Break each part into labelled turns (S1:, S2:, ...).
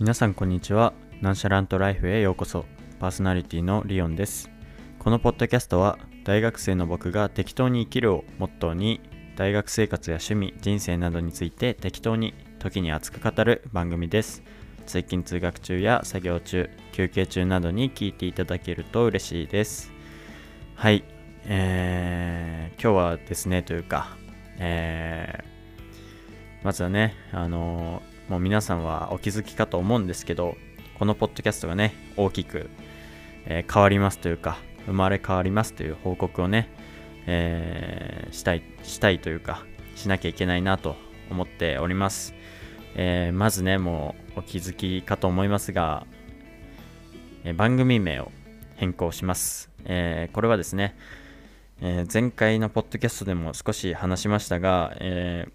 S1: 皆さんこんにちは。ナンシャラントライフへようこそ。パーソナリティのリオンです。このポッドキャストは大学生の僕が適当に生きるをモットーに大学生活や趣味人生などについて適当に時に熱く語る番組です。通勤通学中や作業中休憩中などに聞いていただけると嬉しいです。はい。えー、今日はですねというかえー、まずはねあのー、もう皆さんはお気づきかと思うんですけどこのポッドキャストがね大きく、えー、変わりますというか生まれ変わりますという報告をね、えー、したいしたいというかしなきゃいけないなと思っております、えー、まずねもうお気づきかと思いますが、え番組名を変更します、えこれはですね、え前回のポッドキャストでも少し話しましたが、え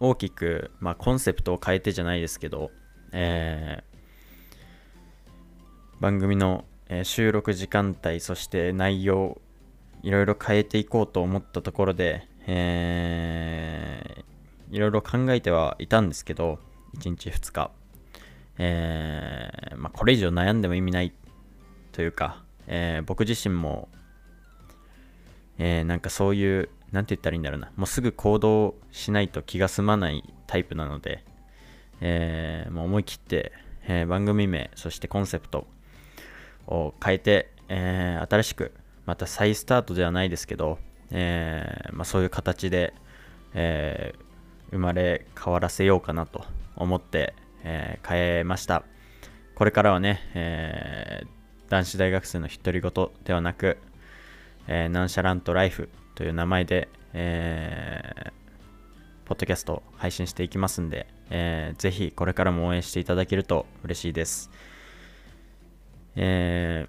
S1: 大きく、まあ、コンセプトを変えてじゃないですけど、えー、番組の、収録時間帯そして内容いろいろ変えていこうと思ったところで、えー、いろいろ考えてはいたんですけど1日2日、えーまあ、これ以上悩んでも意味ないというか、え、僕自身も、え、なんかそういう何て言ったらいいんだろうなもうすぐ行動しないと気が済まないタイプなので、えー、もう思い切って、えー、番組名、そしてコンセプトを変えて、えー、新しく、また再スタートではないですけど、えまあ、そういう形で、え生まれ変わらせようかなと思って、え変えました。これからはね、え男子大学生の独り言ではなく、えナンシャラントライフという名前で、えーポッドキャスト配信していきますんで、えー、ぜひこれからも応援していただけると嬉しいです。え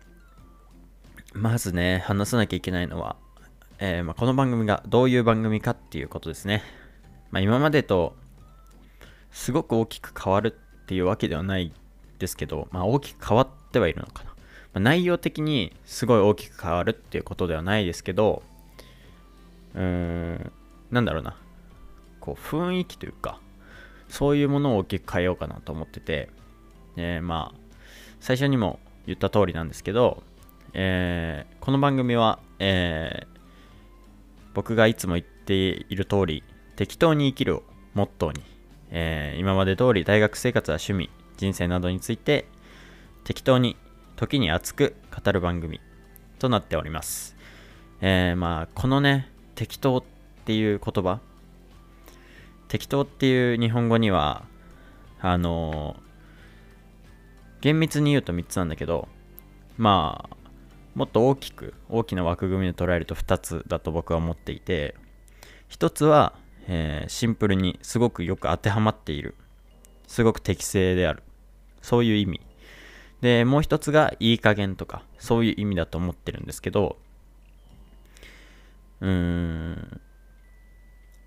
S1: ー、まずね、話さなきゃいけないのは、えー、まあ、この番組がどういう番組かっていうことですね。まあ、今までとすごく大きく変わるっていうわけではないですけど、まあ、大きく変わってはいるのかな。まあ、内容的にすごい大きく変わるっていうことではないですけど、うーん、なんだろうな。こう雰囲気というかそういうものを大きく変えようかなと思ってて、えー、まあ最初にも言った通りなんですけど、えー、この番組は、えー、僕がいつも言っている通り適当に生きるをモットーに、え今まで通り大学生活や趣味人生などについて適当に時に熱く語る番組となっております、えまあこのね適当っていう言葉適当っていう日本語には、あの、厳密に言うと3つなんだけど、まあ、もっと大きく、大きな枠組みで捉えると2つだと僕は思っていて、1つは、えー、シンプルにすごくよく当てはまっている。すごく適正である。そういう意味。で、もう1つがいい加減とか、そういう意味だと思ってるんですけど、うん、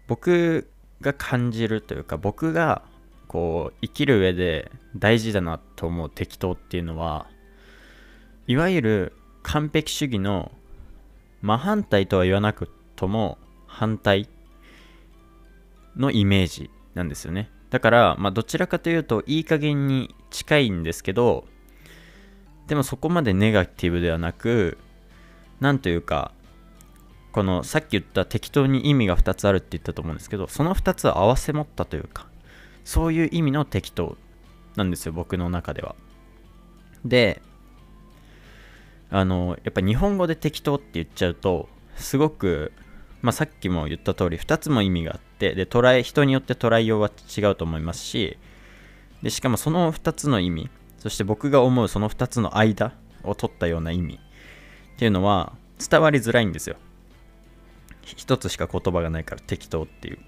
S1: 僕が感じるというか僕がこう生きる上で大事だなと思う適当っていうのはいわゆる完璧主義の真反対とは言わなくとも反対のイメージなんですよね。だからまあどちらかというといい加減に近いんですけどでもそこまでネガティブではなくなんというかこのさっき言った適当に意味が2つあるって言ったと思うんですけどその2つを合わせ持ったというかそういう意味の適当なんですよ僕の中では。であのやっぱ日本語で適当って言っちゃうとすごく、まあ、さっきも言った通り2つも意味があってで捉え人によって捉えようは違うと思いますしでしかもその2つの意味そして僕が思うその2つの間を取ったような意味っていうのは伝わりづらいんですよ。一つしか言葉がないから適当っていう。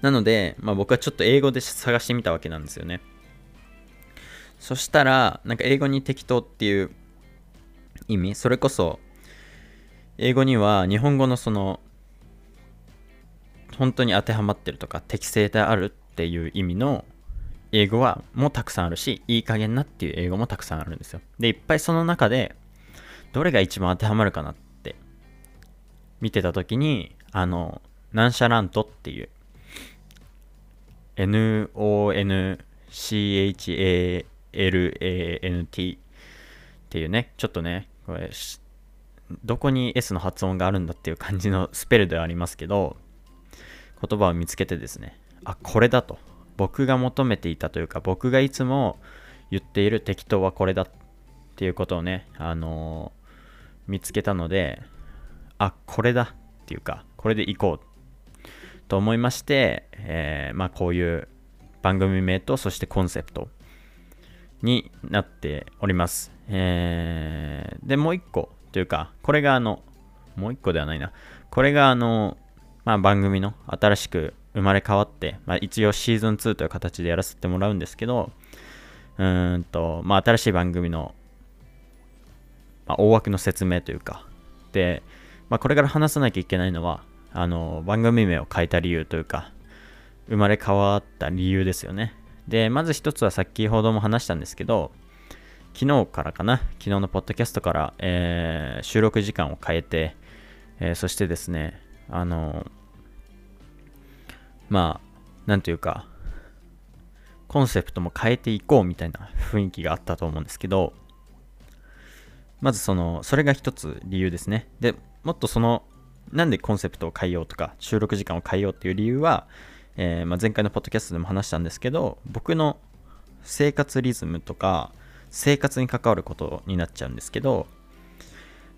S1: なので、まあ、僕はちょっと英語で探してみたわけなんですよね。そしたら、なんか英語に適当っていう意味、それこそ、英語には日本語のその、本当に当てはまってるとか適正であるっていう意味の英語はもうたくさんあるし、いい加減なっていう英語もたくさんあるんですよ。で、いっぱいその中で、どれが一番当てはまるかなって見てた時に、あの、ナンシャラントっていう、NONCHALANT っていうね、ちょっとね、これ、どこに S の発音があるんだっていう感じの スペルではありますけど、言葉を見つけてですね、あ、これだと。僕が求めていたというか、僕がいつも言っている適当はこれだっていうことをね、あのー、見つけたので、あ、これだっていうか、これでいこうと思いまして、えー、まあこういう番組名とそしてコンセプトになっております。えー、で、もう一個というか、これがあの、もう一個ではないな。これがあの、まあ番組の新しく生まれ変わって、まあ一応シーズン2という形でやらせてもらうんですけど、うんと、まあ新しい番組の、まあ、大枠の説明というか、で、まあこれから話さなきゃいけないのは、あの、番組名を変えた理由というか、生まれ変わった理由ですよね。で、まず一つは先ほども話したんですけど、昨日からかな、昨日のポッドキャストから、えー、収録時間を変えて、えー、そしてですね、あのまあ、なんというか、コンセプトも変えていこうみたいな雰囲気があったと思うんですけど、まずその、それが一つ理由ですね。で、もっとその、なんでコンセプトを変えようとか、収録時間を変えようっていう理由は、えー、まあ、前回のポッドキャストでも話したんですけど、僕の生活リズムとか、生活に関わることになっちゃうんですけど、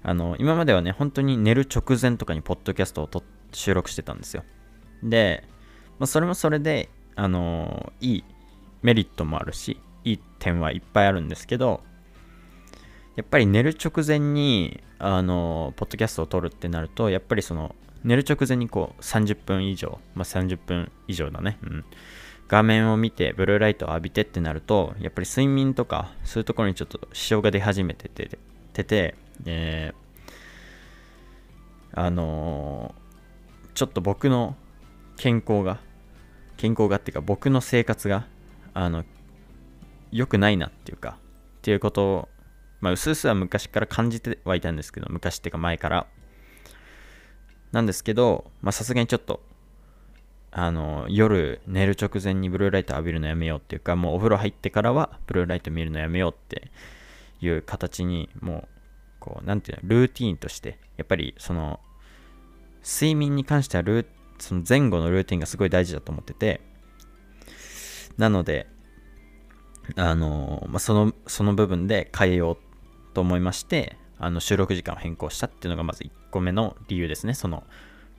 S1: あの、今まではね、本当に寝る直前とかにポッドキャストをと収録してたんですよ。で、まあ、それもそれで、あのいいメリットもあるし、いい点はいっぱいあるんですけど、やっぱり寝る直前に、あのポッドキャストを撮るってなると、やっぱりその、寝る直前にこう、30分以上、まあ、30分以上だね、うん。画面を見て、ブルーライトを浴びてってなると、やっぱり睡眠とか、そういうところにちょっと支障が出始めてて、てて、えー、あのー、ちょっと僕の健康が、健康がっていうか僕の生活が、あの、良くないなっていうか、っていうことを、まあ、うすうすは昔から感じてはいたんですけど、昔っていうか前から。なんですけど、まあ、さすがにちょっと、あの、夜寝る直前にブルーライト浴びるのやめようっていうか、もうお風呂入ってからはブルーライト見るのやめようっていう形に、もう、こう、なんていうの、ルーティーンとして、やっぱりその、睡眠に関してはルー、その前後のルーティンがすごい大事だと思ってて、なので、あの、まあ、その、その部分で変えようっと思いまして、あの収録時間を変更したっていうのがまず1個目の理由ですね。その、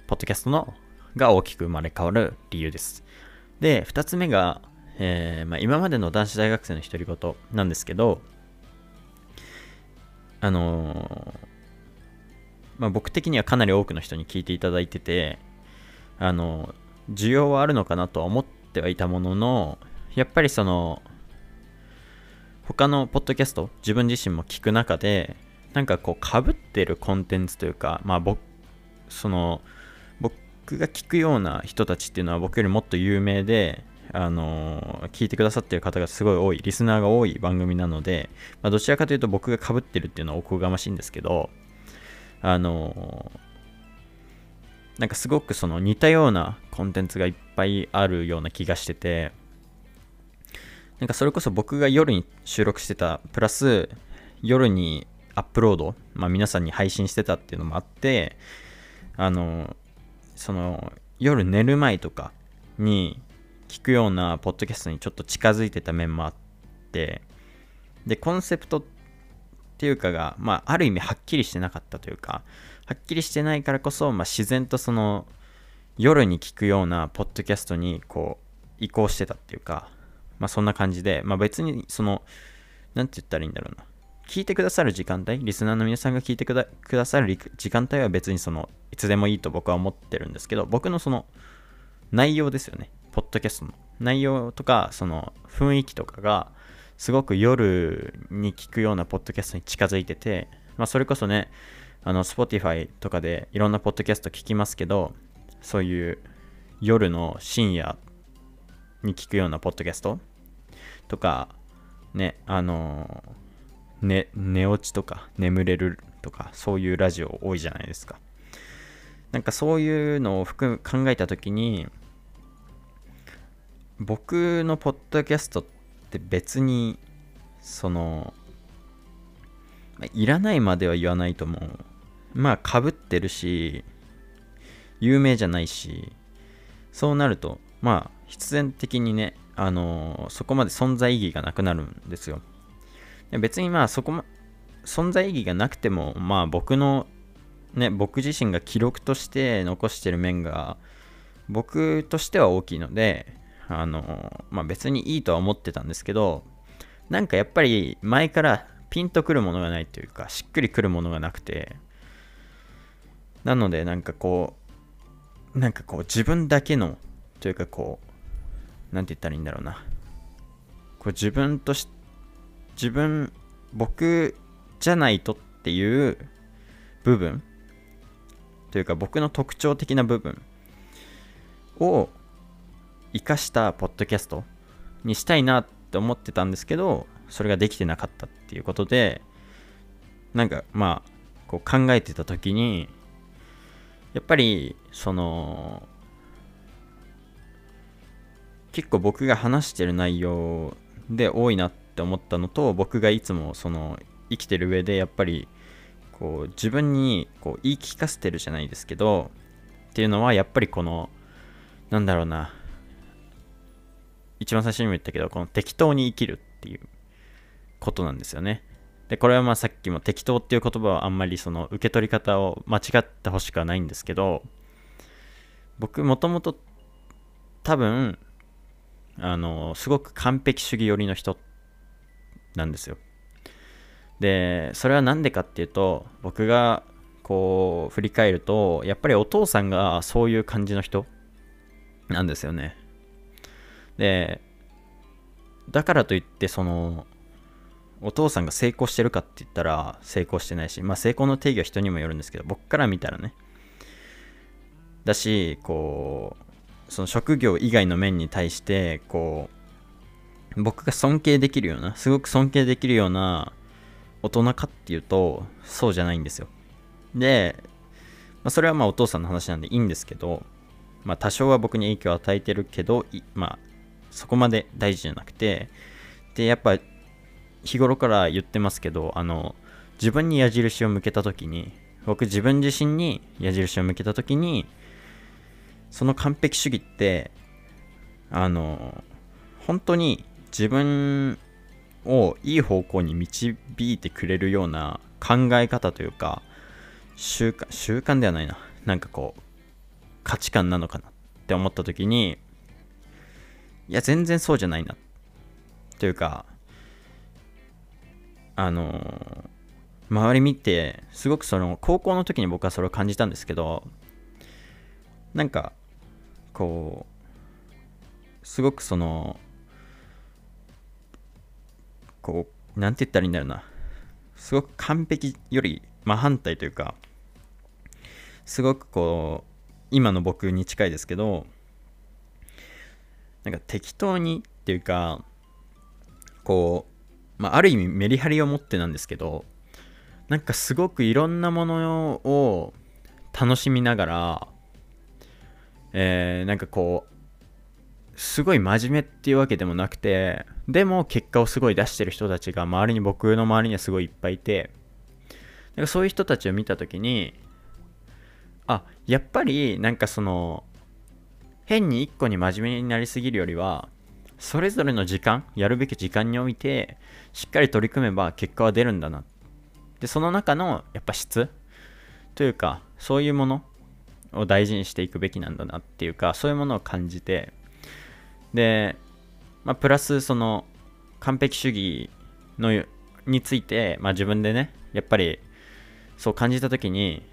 S1: ポッドキャストのが大きく生まれ変わる理由です。で、2つ目が、えー、まあ、今までの男子大学生の独り言なんですけど、あのー、まあ、僕的にはかなり多くの人に聞いていただいてて、あのー、需要はあるのかなとは思ってはいたものの、やっぱりその、他のポッドキャスト、自分自身も聞く中で、なんかこう、かぶってるコンテンツというか、まあ僕、その、僕が聞くような人たちっていうのは僕よりもっと有名で、あの聞いてくださってる方がすごい多い、リスナーが多い番組なので、まあ、どちらかというと僕がかぶってるっていうのはおこがましいんですけど、あのなんかすごくその似たようなコンテンツがいっぱいあるような気がしてて、なんかそれこそ僕が夜に収録してた、プラス夜にアップロード、まあ皆さんに配信してたっていうのもあって、あの、その夜寝る前とかに聞くようなポッドキャストにちょっと近づいてた面もあって、で、コンセプトっていうかが、まあある意味はっきりしてなかったというか、はっきりしてないからこそ、まあ自然とその夜に聞くようなポッドキャストにこう移行してたっていうか、まあそんな感じで、まあ別にその、なんて言ったらいいんだろうな。聞いてくださる時間帯、リスナーの皆さんが聞いてくださる時間帯は別にその、いつでもいいと僕は思ってるんですけど、僕のその、内容ですよね。ポッドキャストの内容とか、その雰囲気とかが、すごく夜に聞くようなポッドキャストに近づいてて、まあそれこそね、あの、Spotify とかでいろんなポッドキャスト聞きますけど、そういう夜の深夜に聞くようなポッドキャストとか、ね、あの、ね、寝落ちとか眠れるとか、そういうラジオ多いじゃないですか。なんかそういうのを含む考えたときに、僕のポッドキャストって別にそのいらないまでは言わないと思うまあかぶってるし有名じゃないしそうなるとまあ必然的にねあのそこまで存在意義がなくなるんですよ。別にまあそこま存在意義がなくてもまあ僕のね僕自身が記録として残してる面が僕としては大きいのであのまあ別にいいとは思ってたんですけどなんかやっぱり前からピンとくるものがないというかしっくりくるものがなくてなのでなんかこうなんかこう自分だけのというかこうなんて言ったらいいんだろうな。こう自分とし自分僕じゃないとっていう部分。というか僕の特徴的な部分。を生かしたポッドキャストにしたいなって思ってたんですけどそれができてなかったっていうことでなんかまあこう考えてた時にやっぱりその結構僕が話してる内容で多いなって思ったのと僕がいつもその生きてる上でやっぱりこう自分にこう言い聞かせてるじゃないですけどっていうのはやっぱりこのなんだろうな一番最初にも言ったけどこの適当に生きるっていうことなんですよね。でこれはまあさっきも適当っていう言葉はあんまりその受け取り方を間違ってほしくはないんですけど僕もともと多分あのすごく完璧主義寄りの人なんですよ。でそれは何でかっていうと僕がこう振り返るとやっぱりお父さんがそういう感じの人なんですよね。でだからといってそのお父さんが成功してるかって言ったら成功してないしまあ成功の定義は人にもよるんですけど僕から見たらね。だしこうその職業以外の面に対してこう僕が尊敬できるようなすごく尊敬できるような大人かっていうとそうじゃないんですよ。で、まあ、それはまあお父さんの話なんでいいんですけどまあ多少は僕に影響を与えてるけどまあそこまで大事じゃなくてでやっぱ日頃から言ってますけどあの自分に矢印を向けた時に僕自分自身に矢印を向けた時にその完璧主義ってあの本当に自分をいい方向に導いてくれるような考え方というか習慣習慣ではないな。なんかこう価値観なのかなって思った時にいや全然そうじゃないな。というかあの周り見てすごくその高校の時に僕はそれを感じたんですけどなんかこうすごくそのこうなんて言ったらいいんだろうな。すごく完璧より真反対というかすごくこう今の僕に近いですけどなんか適当にっていうかこう、まあ、ある意味メリハリを持ってなんですけどなんかすごくいろんなものを楽しみながらえー、なんかこうすごい真面目っていうわけでもなくてでも結果をすごい出してる人たちが周りに僕の周りにはすごいいっぱいいてなんかそういう人たちを見た時にあやっぱりなんかその変に一個に真面目になりすぎるよりはそれぞれの時間やるべき時間においてしっかり取り組めば結果は出るんだな。でその中のやっぱ質というかそういうものを大事にしていくべきなんだなっていうかそういうものを感じてで、まあ、プラスその完璧主義のについて、まあ、自分でねやっぱりそう感じた時に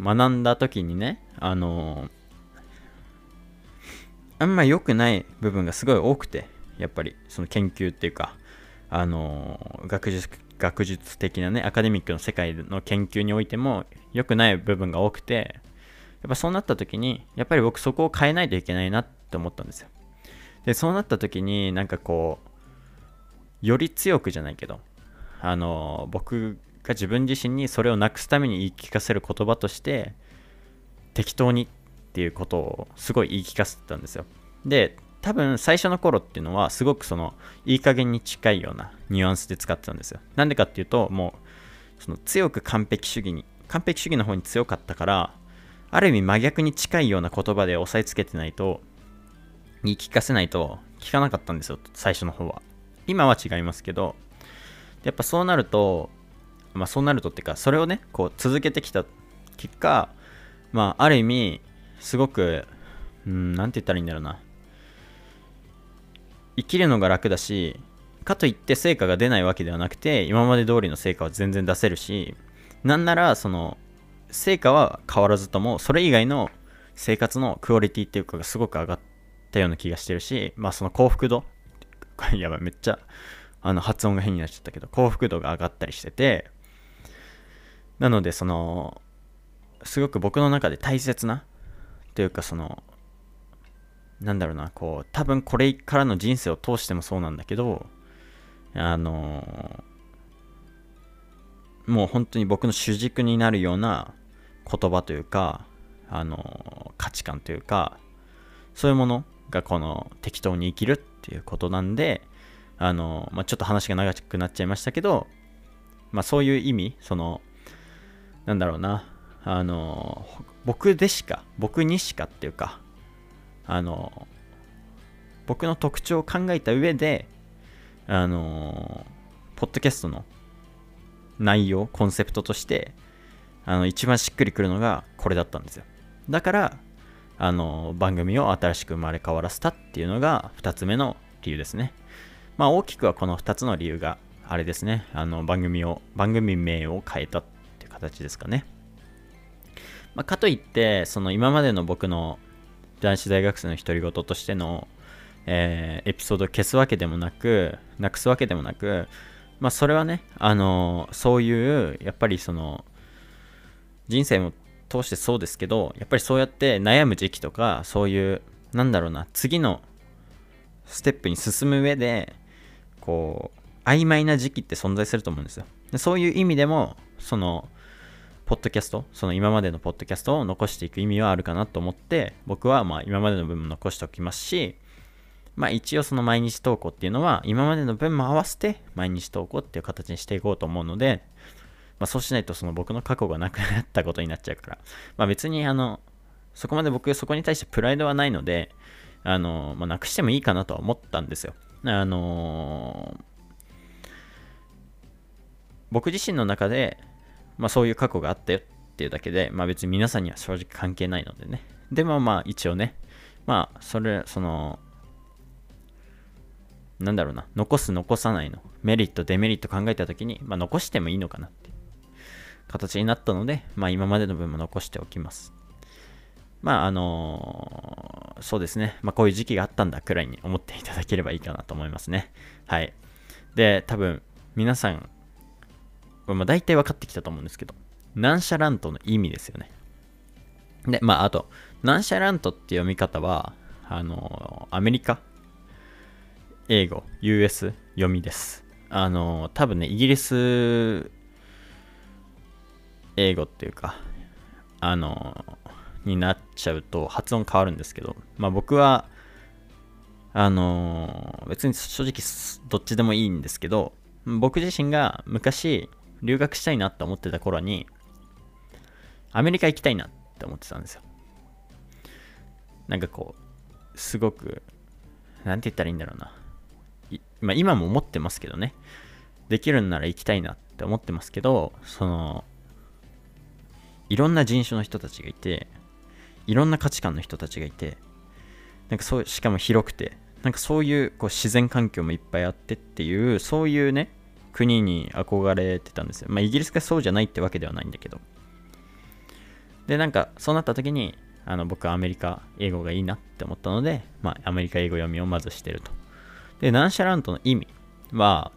S1: 学んだ時にねあのあんま良くない部分がすごい多くてやっぱりその研究っていうかあの学術学術的なねアカデミックの世界の研究においても良くない部分が多くてやっぱそうなった時にやっぱり僕そこを変えないといけないなって思ったんですよ。でそうなった時になんかこうより強くじゃないけどあの僕が自分自身にそれをなくすために言い聞かせる言葉として適当にっていうことをすごい言い聞かせてたんですよ。で多分最初の頃っていうのはすごくそのいい加減に近いようなニュアンスで使ってたんですよ。なんでかっていうともうその強く完璧主義に完璧主義の方に強かったからある意味真逆に近いような言葉で押さえつけてないと言い聞かせないと聞かなかったんですよ最初の方は。今は違いますけどやっぱそうなるとまあそうなるとっていうかそれをねこう続けてきた結果まあある意味すごくうん何て言ったらいいんだろうな。生きるのが楽だしかといって成果が出ないわけではなくて今まで通りの成果は全然出せるしなんならその成果は変わらずともそれ以外の生活のクオリティっていうかがすごく上がったような気がしてるしまあその幸福度 やばいめっちゃあの発音が変になっちゃったけど幸福度が上がったりしててなのでそのすごく僕の中で大切なというかそのなんだろうなこう多分これからの人生を通してもそうなんだけどあのもう本当に僕の主軸になるような言葉というかあの価値観というかそういうものがこの適当に生きるっていうことなんであの、まあ、ちょっと話が長くなっちゃいましたけど、まあ、そういう意味そのなんだろうなあの僕でしか僕にしかっていうかあの僕の特徴を考えた上であのポッドキャストの内容コンセプトとしてあの一番しっくりくるのがこれだったんですよ。だからあの番組を新しく生まれ変わらせたっていうのが2つ目の理由ですね。まあ大きくはこの2つの理由があれですね。あの番組を番組名を変えたっていう形ですかね。まあ、かといってその今までの僕の男子大学生の独り言としての、えー、エピソードを消すわけでもなくなくすわけでもなくまあそれはねあのそういうやっぱりその人生も通してそうですけどやっぱりそうやって悩む時期とかそういうなんだろうな次のステップに進む上でこう曖昧な時期って存在すると思うんですよ。でそういう意味でもそのポッドキャスト、その今までのポッドキャストを残していく意味はあるかなと思って、僕はまあ今までの分も残しておきますし、まあ一応その毎日投稿っていうのは今までの分も合わせて毎日投稿っていう形にしていこうと思うので、まあそうしないとその僕の過去がなくなったことになっちゃうから、まあ別にあの、そこまで僕そこに対してプライドはないので、あの、まあ、なくしてもいいかなとは思ったんですよ。あのー、僕自身の中で、まあそういう過去があったよっていうだけで、まあ別に皆さんには正直関係ないのでね。でもまあ一応ね、まあそれ、その、なんだろうな、残す残さないのメリット、デメリット考えたときに、まあ残してもいいのかなっ形になったので、まあ今までの分も残しておきます。まああのー、そうですね、まあこういう時期があったんだくらいに思っていただければいいかなと思いますね。はい。で、多分皆さんまあ、大体分かってきたと思うんですけど、 nonchalant の意味ですよね。で、まあ、あと、 nonchalant って読み方は、あの、アメリカ？英語、US 読みです。あの、多分ね、イギリス英語っていうか、あの、になっちゃうと発音変わるんですけど、まあ僕は、あの、別に正直どっちでもいいんですけど、僕自身が昔留学したいなって思ってた頃に、アメリカ行きたいなって思ってたんですよ。なんかこう、すごく、なんて言ったらいいんだろうな。まあ、今も思ってますけどね。できるんなら行きたいなって思ってますけど、その、いろんな人種の人たちがいて、いろんな価値観の人たちがいて、なんかそう、しかも広くて、なんかそういうこう自然環境もいっぱいあってっていう、そういうね、国に憧れてたんですよ。まあ、イギリスがそうじゃないってわけではないんだけど。で、なんか、そうなった時に、あの僕はアメリカ英語がいいなって思ったので、まあ、アメリカ英語読みをまずしてると。で、ナンシャラントの意味は、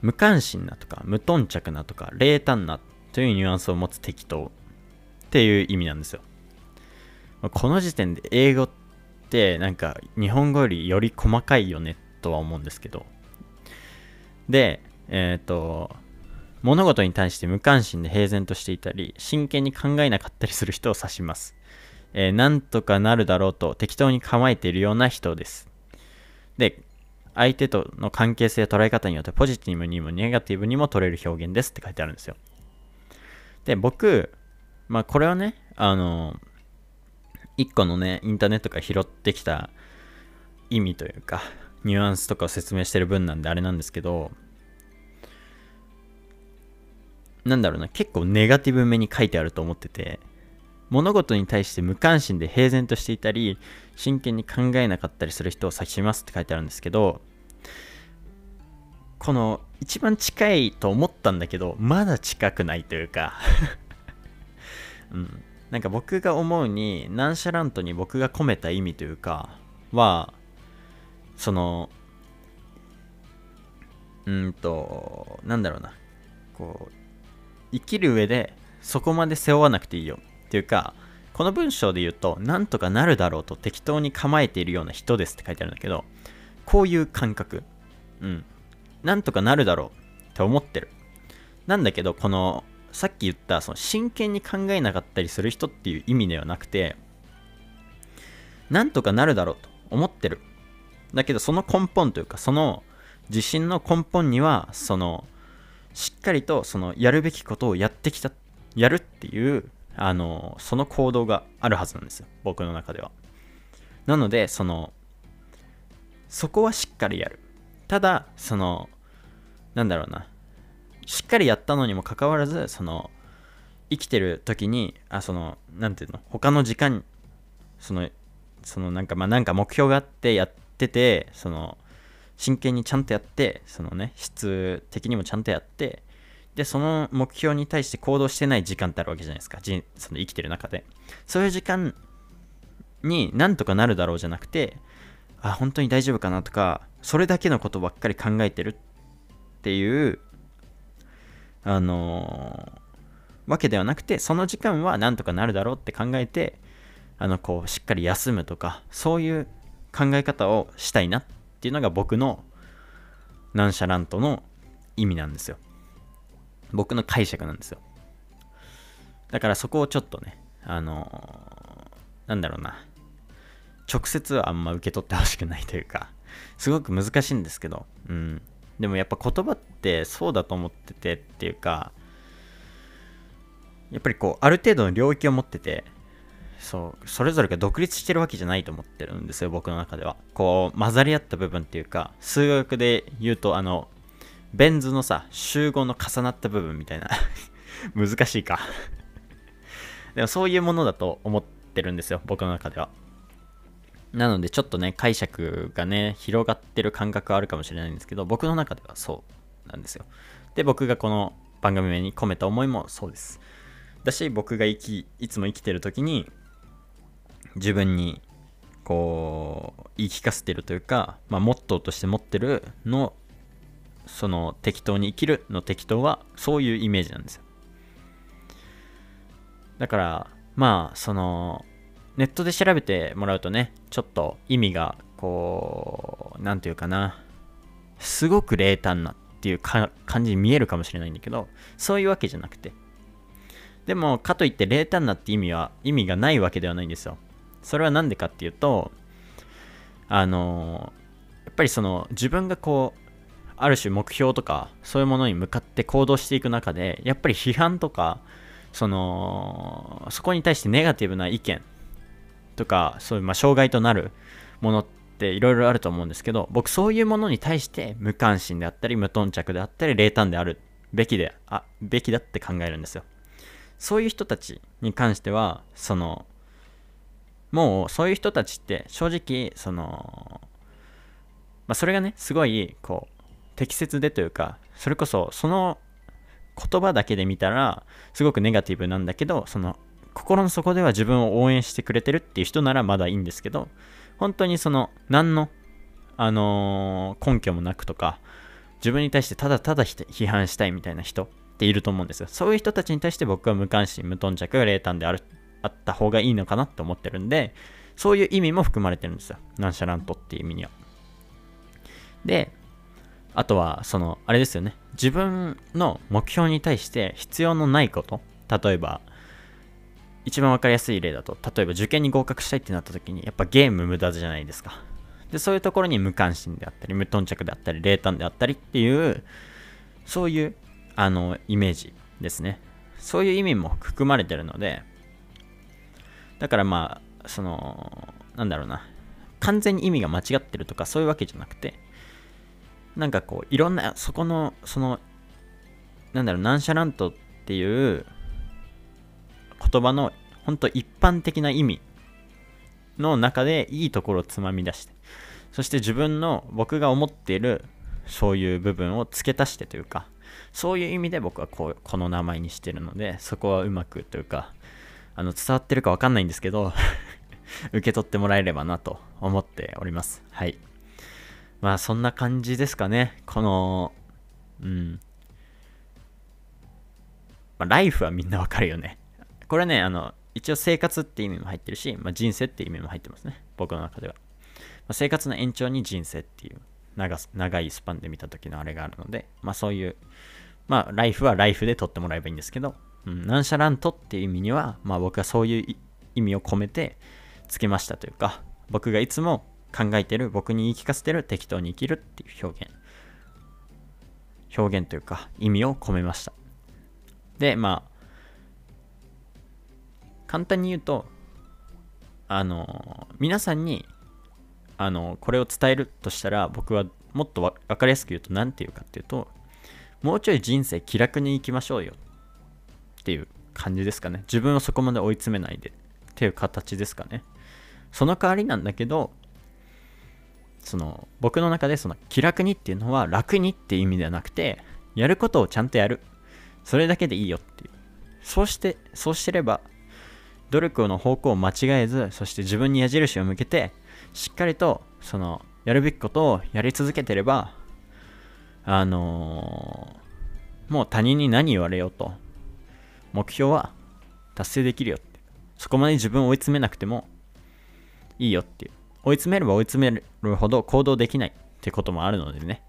S1: 無関心なとか、無頓着なとか、冷淡なというニュアンスを持つ適当っていう意味なんですよ。この時点で英語ってなんか日本語よりより細かいよねとは思うんですけど、で、えっ、ー、と、物事に対して無関心で平然としていたり、真剣に考えなかったりする人を指します。えー、なんとかなるだろうと適当に構えているような人です。で、相手との関係性や捉え方によってポジティブにもネガティブにも取れる表現ですって書いてあるんですよ。で、僕、まあこれはね、あの、一個のね、インターネットから拾ってきた意味というか、ニュアンスとかを説明してる文なんであれなんですけど、なんだろうな、結構ネガティブめに書いてあると思ってて、物事に対して無関心で平然としていたり、真剣に考えなかったりする人を指しますって書いてあるんですけど、この一番近いと思ったんだけど、まだ近くないというか うん。なんか僕が思うに、ナンシャラントに僕が込めた意味というか、は、その、うんと、なんだろうな。こう、生きる上でそこまで背負わなくていいよっていうかこの文章で言うとなんとかなるだろうと適当に構えているような人ですって書いてあるんだけどこういう感覚うんなんとかなるだろうって思ってる。なんだけどこのさっき言ったその真剣に考えなかったりする人っていう意味ではなくてなんとかなるだろうと思ってる。だけどその根本というかその自信の根本にはそのしっかりとそのやるべきことをやってきたやるっていうあのその行動があるはずなんですよ。僕の中では。なのでそのそこはしっかりやる。ただそのなんだろうな。しっかりやったのにもかかわらずその生きてる時にあそのなんていうの？他の時間そのそのなんかまあなんか目標があってやっててその真剣にちゃんとやってそのね質的にもちゃんとやってでその目標に対して行動してない時間ってあるわけじゃないですか。その生きてる中で。そういう時間になんとかなるだろうじゃなくてあ本当に大丈夫かなとかそれだけのことばっかり考えてるっていうあのー、わけではなくてその時間はなんとかなるだろうって考えてあのこうしっかり休むとかそういう考え方をしたいなっていうのが僕のナンシャラントの意味なんですよ。僕の解釈なんですよ。だからそこをちょっとね、あのー、なんだろうな、直接はあんま受け取ってほしくないというか、すごく難しいんですけど、うん。でもやっぱ言葉ってそうだと思っててっていうか、やっぱりこう、ある程度の領域を持ってて、そうそれぞれが独立してるわけじゃないと思ってるんですよ僕の中では。こう混ざり合った部分っていうか数学で言うとあのベン図のさ集合の重なった部分みたいな。難しいか。でもそういうものだと思ってるんですよ僕の中では。なのでちょっとね解釈がね広がってる感覚はあるかもしれないんですけど僕の中ではそうなんですよ。で僕がこの番組に込めた思いもそうです。だし僕が生きいつも生きてる時に自分にこう言い聞かせてるというか、まあ、モットーとして持ってるのその適当に生きるの適当はそういうイメージなんですよ。だからまあそのネットで調べてもらうとねちょっと意味がこう何て言うかな。すごく冷淡なっていう感じに見えるかもしれないんだけどそういうわけじゃなくて。でもかといって冷淡なって意味は意味がないわけではないんですよ。それは何でかっていうと、あのやっぱりその自分がこう、ある種目標とか、そういうものに向かって行動していく中で、やっぱり批判とか、その、そこに対してネガティブな意見とか、そういうまあ障害となるものっていろいろあると思うんですけど、僕そういうものに対して無関心であったり、無頓着であったり、冷淡であるべきで、あ、べきだって考えるんですよ。そういう人たちに関しては、その、もうそういう人たちって正直その、まあ、それがねすごいこう適切でというかそれこそその言葉だけで見たらすごくネガティブなんだけどその心の底では自分を応援してくれてるっていう人ならまだいいんですけど本当にその何のあのー、根拠もなくとか自分に対してただただ批判したいみたいな人っていると思うんですよそういう人たちに対して僕は無関心無頓着冷淡であるあった方がいいのかなって思ってるんで、そういう意味も含まれてるんですよ。ナンシャラントっていう意味には。で、あとは、その、あれですよね。自分の目標に対して必要のないこと。例えば、一番分かりやすい例だと例えば受験に合格したいってなった時にやっぱゲーム無駄じゃないですか。でそういうところに無関心であったり無頓着であったり冷淡であったりっていうそういうあのイメージですね。そういう意味も含まれてるのでだからまあそのなんだろうな。完全に意味が間違ってるとかそういうわけじゃなくてなんかこういろんなそこのそのなんだろうナンシャラントっていう言葉の本当一般的な意味の中でいいところをつまみ出してそして自分の僕が思っているそういう部分を付け足してというかそういう意味で僕はこうこの名前にしてるのでそこはうまくというかあの伝わってるかわかんないんですけど 受け取ってもらえればなと思っております。はい。まあそんな感じですかね。このうん。まあ、ライフはみんなわかるよね。これねあの一応生活って意味も入ってるし、まあ、人生って意味も入ってますね。僕の中では、まあ、生活の延長に人生っていう長長いスパンで見た時のあれがあるのでまあそういうまあライフはライフで取ってもらえばいいんですけど、うん、ナンシャラントっていう意味にはまあ僕はそういう意味を込めてつけましたというか僕がいつも考えてる僕に言い聞かせてる適当に生きるっていう表現。表現というか意味を込めました。でまあ簡単に言うとあの皆さんにあのこれを伝えるとしたら僕はもっと分かりやすく言うと何て言うかっていうともうちょい人生気楽に生きましょうよ。っていう感じですかね。自分をそこまで追い詰めないで。っていう形ですかね。その代わりなんだけどその僕の中でその気楽にっていうのは楽にっていう意味ではなくてやることをちゃんとやる。それだけでいいよっていう。そうしてそうしてれば努力の方向を間違えずそして自分に矢印を向けてしっかりとそのやるべきことをやり続けてればあのー、もう他人に何言われようと目標は達成できるよってそこまで自分を追い詰めなくてもいいよっていう。追い詰めれば追い詰めるほど行動できないってこともあるのでね。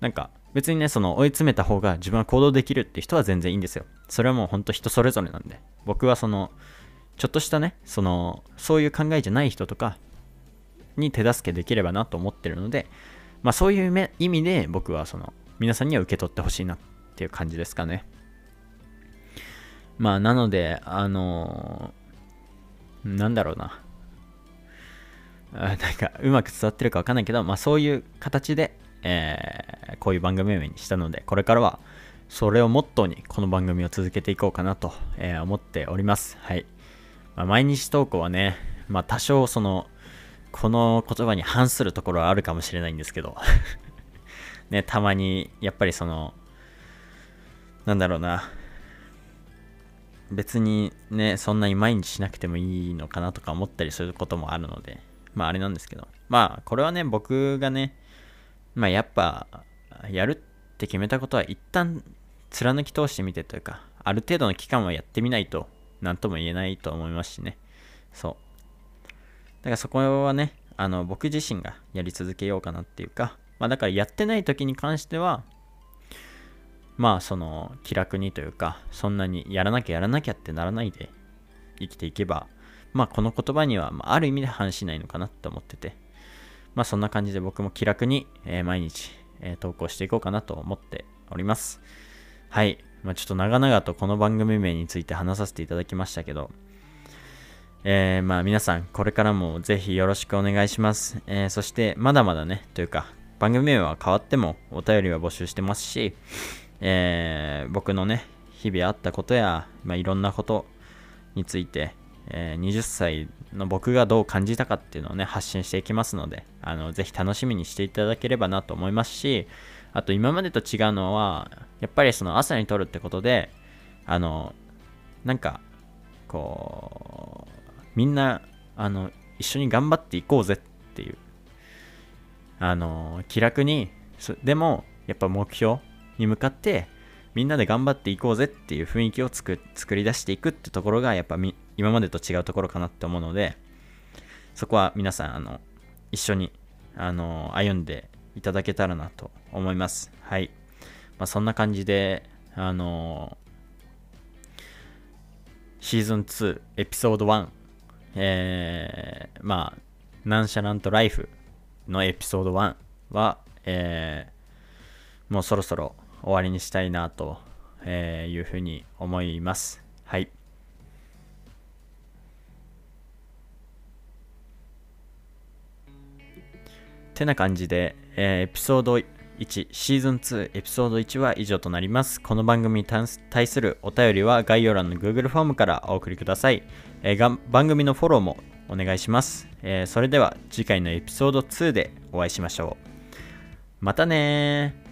S1: なんか別にねその追い詰めた方が自分は行動できるって人は全然いいんですよ。それはもうほんと人それぞれなんで。僕はそのちょっとしたね、その、そういう考えじゃない人とかに手助けできればなと思ってるので、まあそういう意味で僕はその、皆さんには受け取ってほしいなっていう感じですかね。まあなので、あのー、なんだろうな。なんかうまく伝わってるかわかんないけど、まあそういう形で、えー、こういう番組名にしたので、これからはそれをモットーにこの番組を続けていこうかなと、えー、思っております。はい。まあ、毎日投稿はね、まあ多少その、この言葉に反するところはあるかもしれないんですけど。ね、たまに、やっぱりその、なんだろうな、別にね、そんなに毎日しなくてもいいのかなとか思ったりすることもあるので、まああれなんですけど、まあこれはね、僕がね、まあやっぱ、やるって決めたことは一旦貫き通してみてというか、ある程度の期間はやってみないと何とも言えないと思いますしね。そう。だからそこはね、あの、僕自身がやり続けようかなっていうか、まあだからやってない時に関しては、まあその気楽にというか、そんなにやらなきゃやらなきゃってならないで生きていけば、まあこの言葉には、まあ、る意味で反しないのかなって思ってて、まあそんな感じで僕も気楽に、え、毎日、え、投稿していこうかなと思っております。はい。まあ、ちょっと長々とこの番組名について話させていただきましたけど、えー、まあ皆さんこれからもぜひよろしくお願いします。えー、そしてまだまだね、というか番組名は変わってもお便りは募集してますし、えー、僕のね、日々あったことや、まあ、いろんなことについて、えー、20歳の僕がどう感じたかっていうのをね、発信していきますので、あの、ぜひ楽しみにしていただければなと思いますし、あと今までと違うのは、やっぱりその朝に撮るってことで、あの、なんか、こう、みんな、あの、一緒に頑張っていこうぜっていう、あの、気楽に、でも、やっぱ目標に向かって、みんなで頑張っていこうぜっていう雰囲気を作り出していくってところが、やっぱ今までと違うところかなって思うので、そこは皆さん、あの、一緒に、あの、歩んでいただけたらなと思います。はい。まあ、そんな感じで、あのー、シーズン2エピソード1、えー、まあ、なんしゃなんとライフのエピソード1は、えー、もうそろそろ終わりにしたいなと、えー、いうふうに思います。はい。てな感じで、えー、エピソード1、シーズン2、エピソード1は以上となります。この番組に対するお便りは概要欄の Google フォームからお送りください。えー、番組のフォローもお願いします、えー、それでは次回のエピソード2でお会いしましょう。またね